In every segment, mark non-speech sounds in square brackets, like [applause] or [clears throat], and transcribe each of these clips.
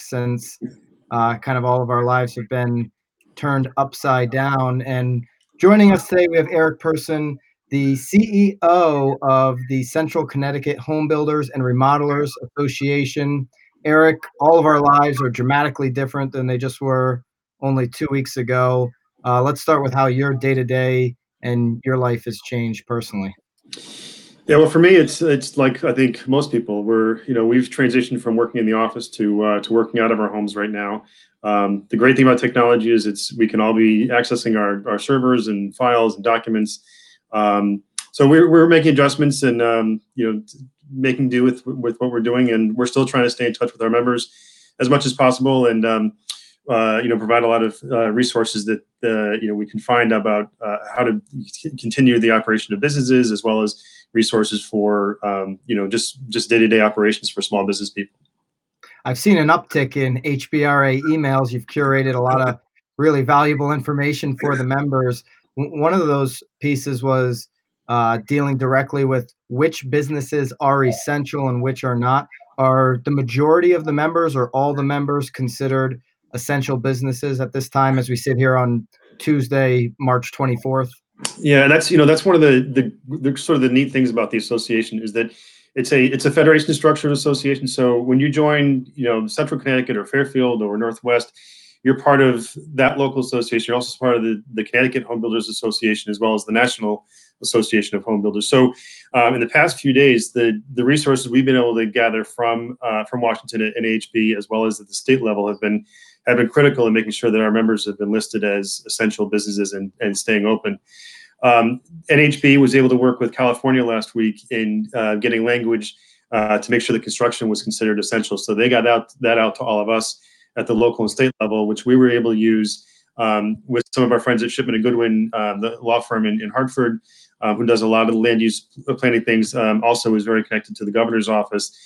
Since uh, kind of all of our lives have been turned upside down. And joining us today, we have Eric Person, the CEO of the Central Connecticut Home Builders and Remodelers Association. Eric, all of our lives are dramatically different than they just were only two weeks ago. Uh, let's start with how your day to day and your life has changed personally. Yeah, well, for me, it's it's like I think most people. We're you know we've transitioned from working in the office to uh, to working out of our homes right now. Um, the great thing about technology is it's we can all be accessing our our servers and files and documents. Um, so we're we're making adjustments and um, you know making do with with what we're doing, and we're still trying to stay in touch with our members as much as possible. And um, uh, you know provide a lot of uh, resources that uh, you know we can find about uh, how to continue the operation of businesses as well as resources for um, you know just just day-to-day operations for small business people. I've seen an uptick in hbra emails. You've curated a lot of [laughs] really valuable information for the members. One of those pieces was uh, dealing directly with which businesses are essential and which are not. Are the majority of the members or all the members considered essential businesses at this time as we sit here on Tuesday, March 24th? Yeah, that's you know that's one of the, the, the sort of the neat things about the association is that it's a it's a federation structured association. So when you join, you know, Central Connecticut or Fairfield or Northwest, you're part of that local association. You're also part of the, the Connecticut Home Builders Association as well as the National Association of Home Builders. So um, in the past few days, the the resources we've been able to gather from uh, from Washington and NHB as well as at the state level have been have been critical in making sure that our members have been listed as essential businesses and, and staying open. Um, NHB was able to work with California last week in uh, getting language uh, to make sure the construction was considered essential. So they got out that out to all of us at the local and state level, which we were able to use um, with some of our friends at Shipman and Goodwin, uh, the law firm in, in Hartford, uh, who does a lot of the land use planning things. Um, also, is very connected to the governor's office.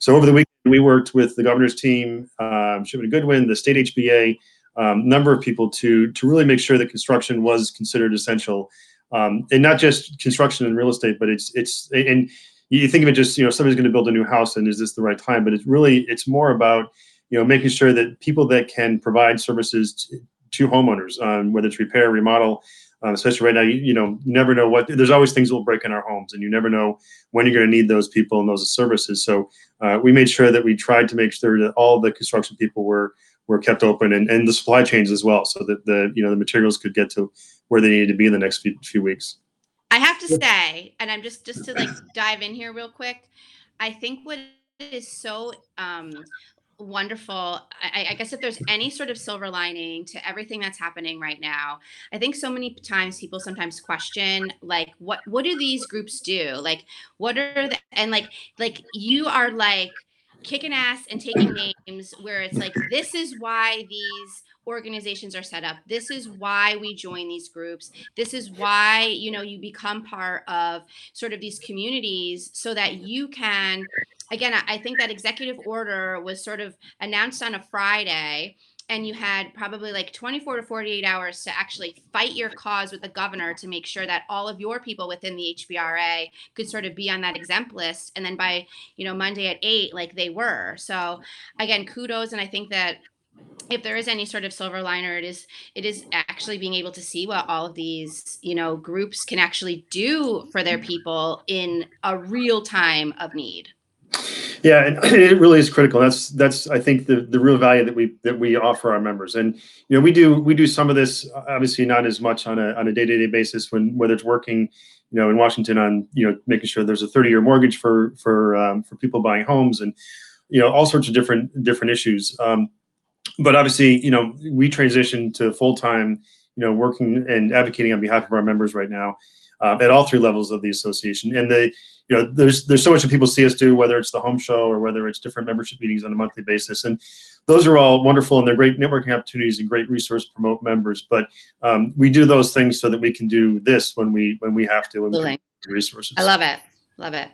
So over the week, we worked with the governor's team, um, Shipman Goodwin, the state HBA, um, number of people to to really make sure that construction was considered essential, um, and not just construction and real estate, but it's it's and you think of it just you know somebody's going to build a new house and is this the right time? But it's really it's more about you know making sure that people that can provide services to, to homeowners, um, whether it's repair, remodel, um, especially right now, you, you know, you never know what, there's always things that will break in our homes and you never know when you're going to need those people and those services. So uh, we made sure that we tried to make sure that all the construction people were, were kept open and, and the supply chains as well. So that the, you know, the materials could get to where they needed to be in the next few, few weeks. I have to say, and I'm just, just to like dive in here real quick. I think what is so um, wonderful. I, I, guess if there's any sort of silver lining to everything that's happening right now, I think so many times people sometimes question like what what do these groups do? Like what are the and like like you are like kicking ass and taking names where it's like this is why these organizations are set up this is why we join these groups this is why you know you become part of sort of these communities so that you can again i think that executive order was sort of announced on a friday and you had probably like 24 to 48 hours to actually fight your cause with the governor to make sure that all of your people within the HBRA could sort of be on that exempt list and then by you know Monday at 8 like they were. So again kudos and I think that if there is any sort of silver liner it is it is actually being able to see what all of these you know groups can actually do for their people in a real time of need yeah and [clears throat] it really is critical. That's that's i think the the real value that we that we offer our members. And you know we do we do some of this obviously not as much on a on a day-to-day basis when whether it's working you know in washington on you know making sure there's a 30-year mortgage for for um, for people buying homes and you know all sorts of different different issues. Um, but obviously, you know, we transitioned to full time, you know, working and advocating on behalf of our members right now uh, at all three levels of the association. And the, you know, there's there's so much that people see us do, whether it's the home show or whether it's different membership meetings on a monthly basis. And those are all wonderful and they're great networking opportunities and great resource to promote members. But um, we do those things so that we can do this when we when we have to. And resources. I love it. Love it.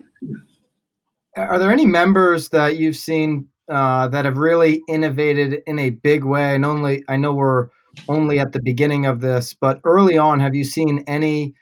Are there any members that you've seen uh, that have really innovated in a big way. And only I know we're only at the beginning of this, but early on, have you seen any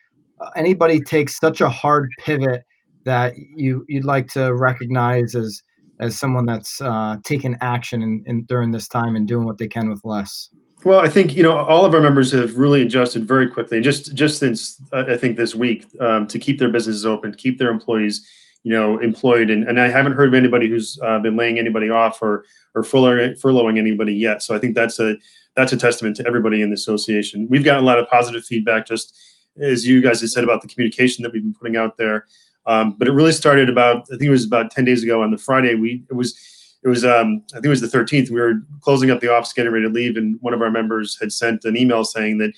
anybody take such a hard pivot that you you'd like to recognize as as someone that's uh, taken action in, in, during this time and doing what they can with less? Well, I think you know all of our members have really adjusted very quickly, just just since uh, I think this week um, to keep their businesses open, keep their employees, you know, employed, and, and I haven't heard of anybody who's uh, been laying anybody off or or furloughing anybody yet. So I think that's a that's a testament to everybody in the association. We've gotten a lot of positive feedback, just as you guys have said about the communication that we've been putting out there. Um, but it really started about I think it was about ten days ago on the Friday. We it was it was um, I think it was the 13th. We were closing up the office, getting ready to leave, and one of our members had sent an email saying that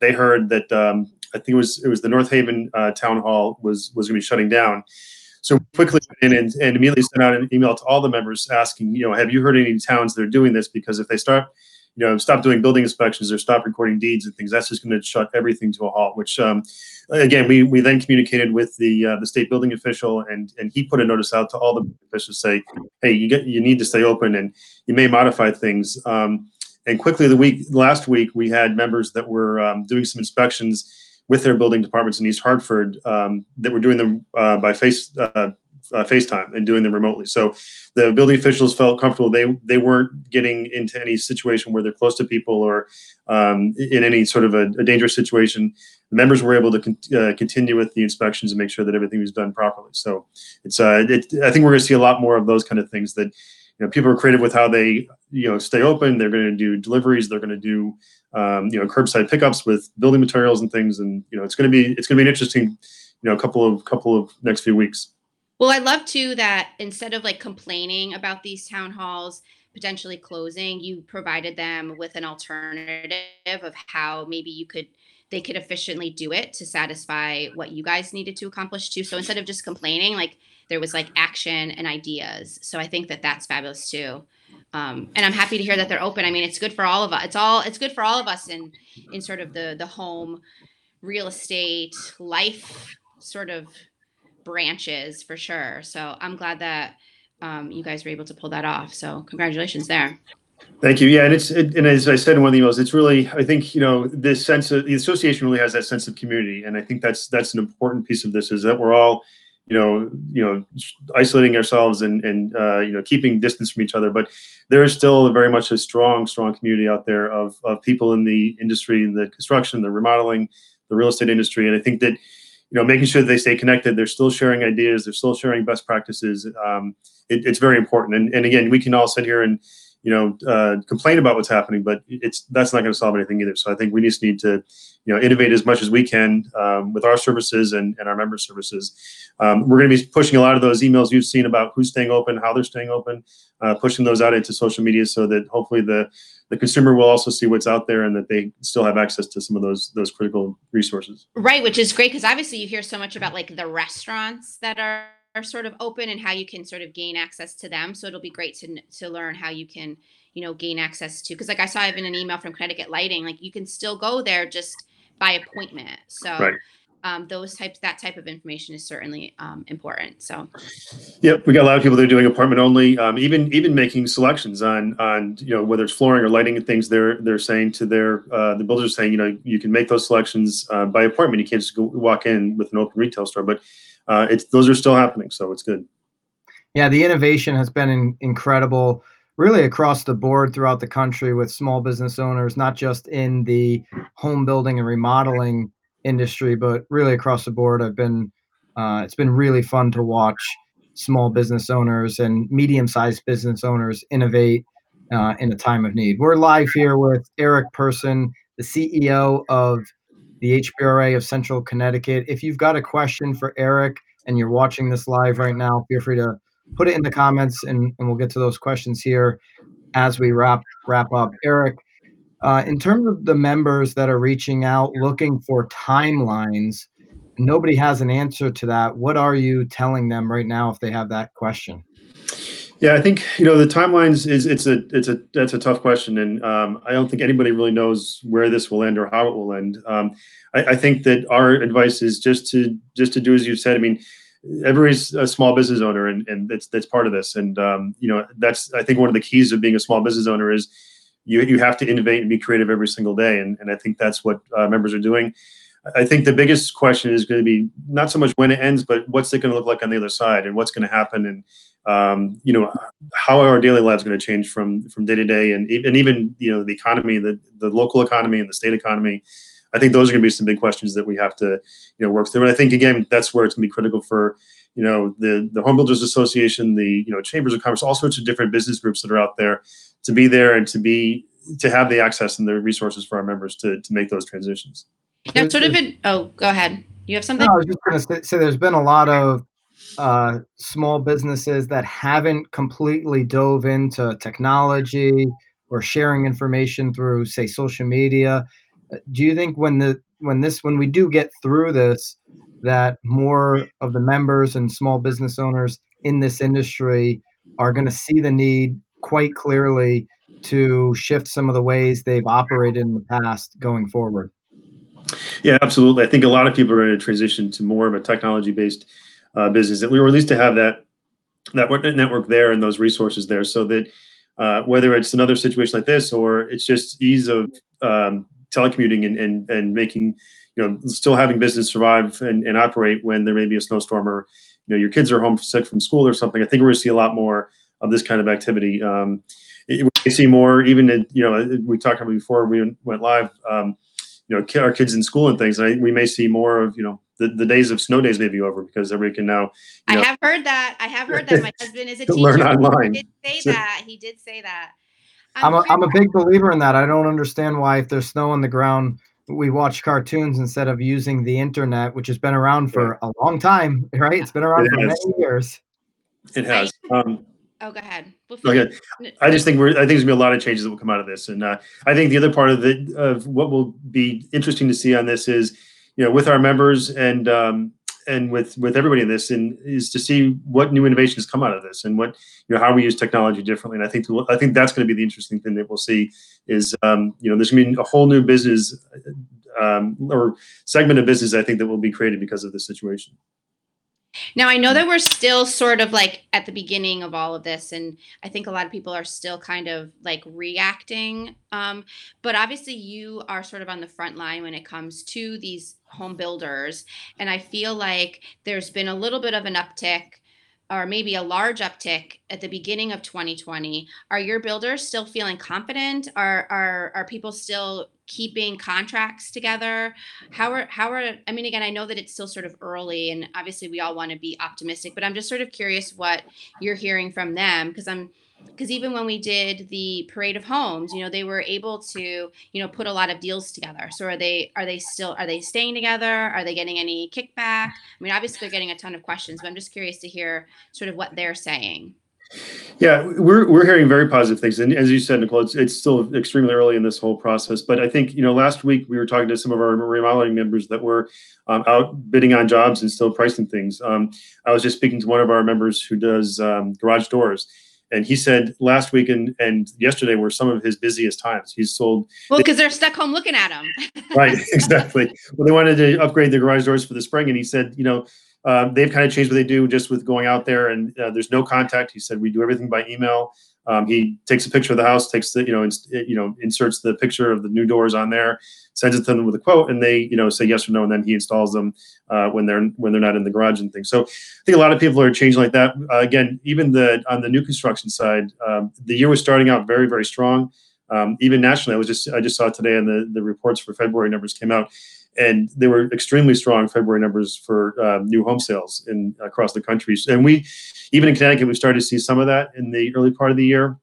they heard that um, I think it was it was the North Haven uh, town hall was was going to be shutting down. So quickly in and, and immediately sent out an email to all the members asking, you know, have you heard any towns that are doing this? Because if they start you know, stop doing building inspections or stop recording deeds and things. That's just going to shut everything to a halt. Which, um, again, we we then communicated with the uh, the state building official, and and he put a notice out to all the officials say, hey, you get you need to stay open, and you may modify things. Um, and quickly, the week last week, we had members that were um, doing some inspections with their building departments in East Hartford um, that were doing them uh, by face uh, uh, FaceTime and doing them remotely. So the building officials felt comfortable. They they weren't getting into any situation where they're close to people or um, in any sort of a, a, dangerous situation. The members were able to con- uh, continue with the inspections and make sure that everything was done properly. So it's uh, it, I think we're going to see a lot more of those kind of things that you know people are creative with how they you know stay open. They're going to do deliveries. They're going to do um, you know curbside pickups with building materials and things. And you know it's going to be it's going to be an interesting you know couple of couple of next few weeks. Well, I love too that instead of like complaining about these town halls potentially closing, you provided them with an alternative of how maybe you could they could efficiently do it to satisfy what you guys needed to accomplish too. So instead of just complaining, like there was like action and ideas. So I think that that's fabulous too. Um, and I'm happy to hear that they're open. I mean, it's good for all of us. It's all it's good for all of us in in sort of the the home real estate life sort of branches for sure. So I'm glad that um, you guys were able to pull that off. So congratulations there. Thank you. Yeah, and it's it, and as I said in one of the emails, it's really I think you know this sense of the association really has that sense of community, and I think that's that's an important piece of this is that we're all you know you know isolating ourselves and and uh, you know keeping distance from each other, but there is still very much a strong strong community out there of of people in the industry, in the construction, the remodeling, the real estate industry, and I think that you know, making sure they stay connected. They're still sharing ideas. They're still sharing best practices. Um, it, it's very important. And, and again, we can all sit here and, you know, uh, complain about what's happening, but it's that's not going to solve anything either. So I think we just need to, you know, innovate as much as we can um, with our services and, and our member services. Um, we're going to be pushing a lot of those emails you've seen about who's staying open, how they're staying open, uh, pushing those out into social media so that hopefully the the consumer will also see what's out there and that they still have access to some of those those critical resources. Right, which is great because obviously you hear so much about like the restaurants that are, are sort of open and how you can sort of gain access to them. So it'll be great to to learn how you can you know gain access to because like I saw even an email from Connecticut Lighting like you can still go there just by appointment. So. Right um, those types that type of information is certainly um, important so. Yep we got a lot of people that are doing apartment only um, even even making selections on on you know whether it's flooring or lighting and things they're they're saying to their uh, the builders are saying you know you can make those selections uh, by appointment. You can't just go walk in with an open retail store but uh, it's those are still happening so it's good. Yeah the innovation has been in, incredible really across the board throughout the country with small business owners not just in the home building and remodeling industry, but really across the board, I've been uh, it's been really fun to watch small business owners and medium-sized business owners innovate uh, in a time of need. We're live here with Eric Person, the CEO of the HBRA of Central Connecticut. If you've got a question for Eric and you're watching this live right now, feel free to put it in the comments and, and we'll get to those questions here as we wrap wrap up. Eric, uh, in terms of the members that are reaching out looking for timelines, nobody has an answer to that. What are you telling them right now if they have that question? Yeah, I think you know the timelines is it's a it's a that's a tough question, and um, I don't think anybody really knows where this will end or how it will end. Um, I, I, think that our advice is just to just to do as you said. I mean, everybody's a small business owner, and and that's that's part of this. And um, you know, that's I think one of the keys of being a small business owner is you you have to innovate and be creative every single day, and, and I think that's what uh, members are doing. I think the biggest question is going to be not so much when it ends, but what's it going to look like on the other side, and what's going to happen, and um, you know how are our daily lives going to change from from day to day, and and even you know the economy, the the local economy, and the state economy. I think those are going to be some big questions that we have to you know work through, and I think again that's where it's going to be critical for you know the the home builders association the you know chambers of commerce all sorts of different business groups that are out there to be there and to be to have the access and the resources for our members to to make those transitions Now, sort of in, oh, go ahead. You have something? No, I was just going to say, say there's been a lot of uh, small businesses that haven't completely dove into technology or sharing information through, say, social media. Uh, Do you think when the when this when we do get through this, that more of the members and small business owners in this industry are going to see the need quite clearly to shift some of the ways they've operated in the past going forward? Yeah, absolutely. I think a lot of people are going to transition to more of a technology-based uh, business, or at least to have that that network there and those resources there, so that uh, whether it's another situation like this or it's just ease of um, telecommuting and, and and making you know still having business survive and, and operate when there may be a snowstorm or you know your kids are home sick from school or something. I think we're going to see a lot more of this kind of activity. Um, it- we see more even in, you know we talked about before we went live. Um, you know, our kids in school and things. I, we may see more of you know the, the days of snow days may be over because everybody can now I know, have heard that. I have heard that. My [laughs] husband is a teacher. learn online. He did say So- that. He did say that. I'm a, Um, I'm a big believer in that. I don't understand why, if there's snow on the ground, we watch cartoons instead of using the internet, which has been around for a long time, right? It's been around It for many years. it has. Um, Oh, go ahead. Okay. I just think we're. I think there's gonna be a lot of changes that will come out of this, and uh, I think the other part of the of what will be interesting to see on this is, you know, with our members and um, and with with everybody in this, and is to see what new innovations come out of this, and what you know how we use technology differently. And I think I think that's going to be the interesting thing that we'll see is um, you know there's going to be a whole new business um, or segment of business I think that will be created because of this situation. Now I know that we're still sort of like at the beginning of all of this, and I think a lot of people are still kind of like reacting. Um, but obviously, you are sort of on the front line when it comes to these home builders, and I feel like there's been a little bit of an uptick, or maybe a large uptick at the beginning of 2020. Are your builders still feeling confident? Are are are people still keeping contracts together? how are how are i mean again i know that it's still sort of early and obviously we all want to be optimistic but i'm just sort of curious what you're hearing from them because i'm because even when we did the parade of homes you know they were able to you know put a lot of deals together. So are they are they still are they staying together? Are they getting any kickback? I mean obviously they're getting a ton of questions but i'm just curious to hear sort of what they're saying Yeah, we're we're hearing very positive things, and as you said, Nicole, it's, it's still extremely early in this whole process. But I think you know, last week we were talking to some of our remodeling members that were um, out bidding on jobs and still pricing things. Um, I was just speaking to one of our members who does um, garage doors, and he said last week and and yesterday were some of his busiest times. He's sold well because they're stuck home looking at them right [laughs] exactly well they wanted to upgrade their garage doors for the spring and he said you know uh, they've kind of changed what they do just with going out there and uh, there's no contact. He said we do everything by email. Um, he takes a picture of the house takes the you know you know inserts the picture of the new doors on there sends it to them with a quote and they you know say yes or no and then he installs them uh, when they're when they're not in the garage and things. So i think a lot of people are changing like that. Uh, again even the on the new construction side um, the year was starting out very very strong. Um, even nationally i was just i just saw today and the the reports for february numbers came out and they were extremely strong February numbers for uh, new home sales in across the country. And we, even in Connecticut, we started to see some of that in the early part of the year.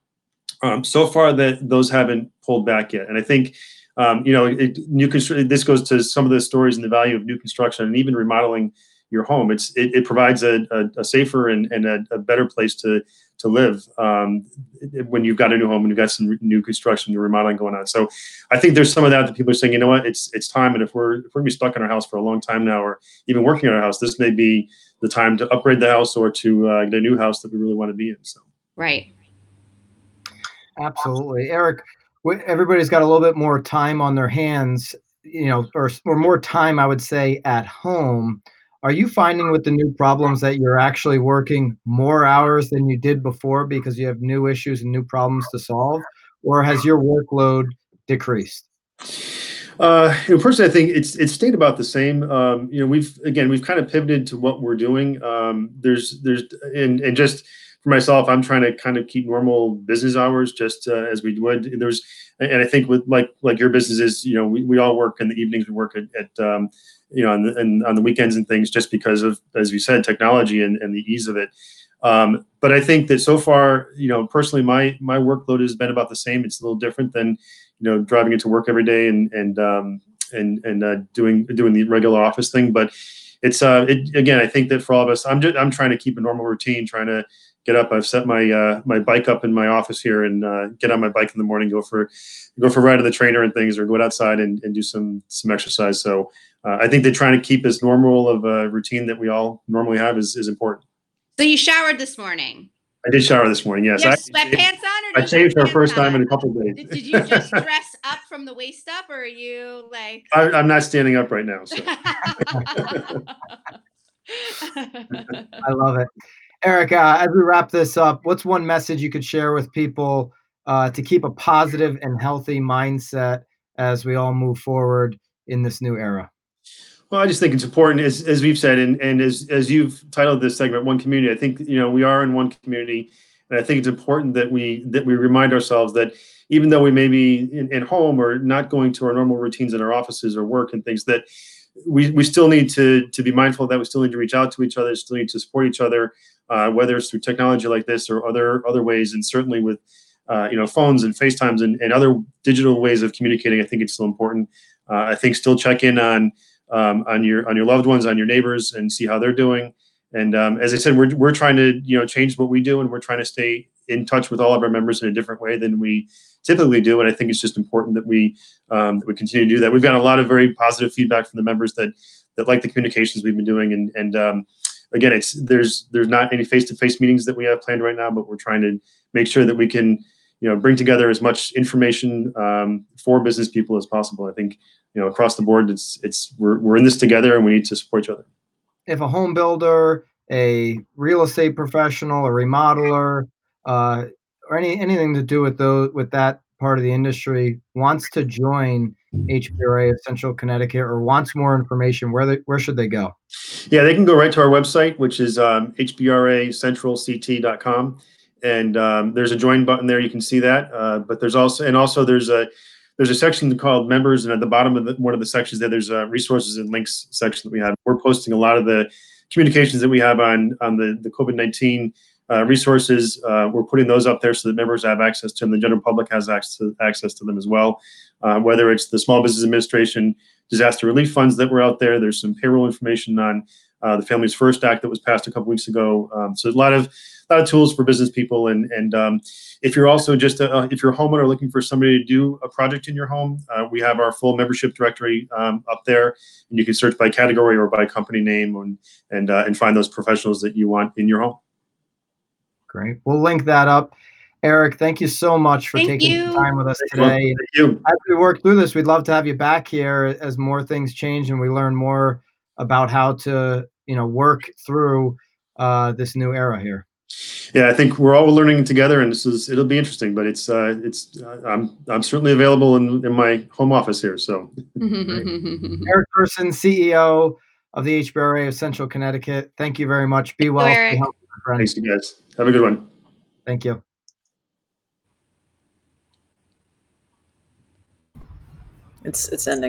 Um, so far, that those haven't pulled back yet, and I think. Um, you know, it, new constru- This goes to some of the stories and the value of new construction, and even remodeling your home. It's it, it provides a, a, a safer and, and a, a better place to to live um, when you've got a new home and you've got some new construction, new remodeling going on. So I think there's some of that that people are saying, you know what, it's it's time. And if we're if we're gonna be stuck in our house for a long time now, or even working in our house, this may be the time to upgrade the house or to uh, get a new house that we really want to be in. So right Absolutely. Eric, everybody's got a little bit more time on their hands, you know, or, or more time, I would say, at home. Are you finding with the new problems that you're actually working more hours than you did before because you have new issues and new problems to solve? Or has your workload decreased? Uh, you know, personally, I think it's it's stayed about the same. Um, you know, we've again we've kind of pivoted to what we're doing. Um, there's there's and and just for myself, I'm trying to kind of keep normal business hours just uh, as we would. There's and I think with like like your business is, you know, we, we all work in the evenings. We work at, at um, you know on the and on the weekends and things just because of as you said technology and, and the ease of it. Um, but I think that so far, you know, personally, my my workload has been about the same. It's a little different than you know driving into work every day and and um, and and uh, doing doing the regular office thing. But it's uh, it, again, I think that for all of us, I'm just I'm trying to keep a normal routine, trying to get up. I've set my uh, my bike up in my office here and uh, get on my bike in the morning, go for go for a ride to the trainer and things, or go outside and, and do some some exercise. So uh, I think that trying to keep as normal of a routine that we all normally have is, is important. So you showered this morning. I did shower this morning. Yes, you have I, sweatpants on, or I shaved for the first pants time in a couple of days. Did, did you just dress up from the waist up, or are you like? I, I'm not standing up right now. So. [laughs] I love it. Eric, as we wrap this up, what's one message you could share with people uh, to keep a positive and healthy mindset as we all move forward in this new era? Well, I just think it's important, as, as we've said, and, and as, as you've titled this segment, "One Community." I think you know we are in one community, and I think it's important that we that we remind ourselves that even though we may be in, in home or not going to our normal routines in our offices or work and things, that we, we still need to to be mindful that. We still need to reach out to each other, still need to support each other, uh, whether it's through technology like this or other other ways, and certainly with uh, you know phones and FaceTimes and, and other digital ways of communicating. I think it's still important. Uh, I think still check in on um, on your on your loved ones, on your neighbors, and see how they're doing. And um, as I said, we're we're trying to you know change what we do, and we're trying to stay in touch with all of our members in a different way than we typically do. And I think it's just important that we um, that we continue to do that. We've got a lot of very positive feedback from the members that that like the communications we've been doing. And and um, again, it's there's there's not any face to face meetings that we have planned right now, but we're trying to make sure that we can you know bring together as much information um, for business people as possible. I think you know across the board, it's it's we're we're in this together, and we need to support each other. If a home builder, a real estate professional, a remodeler, uh, or any anything to do with those with that part of the industry wants to join HBRA of Central Connecticut or wants more information, where they, where should they go? Yeah, they can go right to our website, which is um, hbracentralct.com, and um, there's a join button there. You can see that. Uh, but there's also and also there's a there's a section called members, and at the bottom of the, one of the sections there, there's a resources and links section that we have. We're posting a lot of the communications that we have on on the the COVID nineteen uh, resources. Uh, we're putting those up there so that members have access to them. The general public has access to, access to them as well. Uh, whether it's the Small Business Administration disaster relief funds that were out there, there's some payroll information on uh, the Families First Act that was passed a couple weeks ago. Um, so a lot of a lot of tools for business people. And and um, if you're also just a, if you're a homeowner looking for somebody to do a project in your home, uh, we have our full membership directory um, up there, and you can search by category or by company name and and uh, and find those professionals that you want in your home. Great. We'll link that up. Eric, thank you so much for Thank taking you. the time with us today. thank you. As we work through this, we'd love to have you back here as more things change and we learn more about how to, you know, work through uh, this new era here. Yeah, I think we're all learning together, and this is it'll be interesting. But it's uh, it's uh, I'm I'm certainly available in, in my home office here. So [laughs] Eric Person, CEO of the HBRA of Central Connecticut. Thank you very much. Be well. stay Eric. healthy, my friend. thanks, you guys. Have a good one. Thank you. It's it's ending.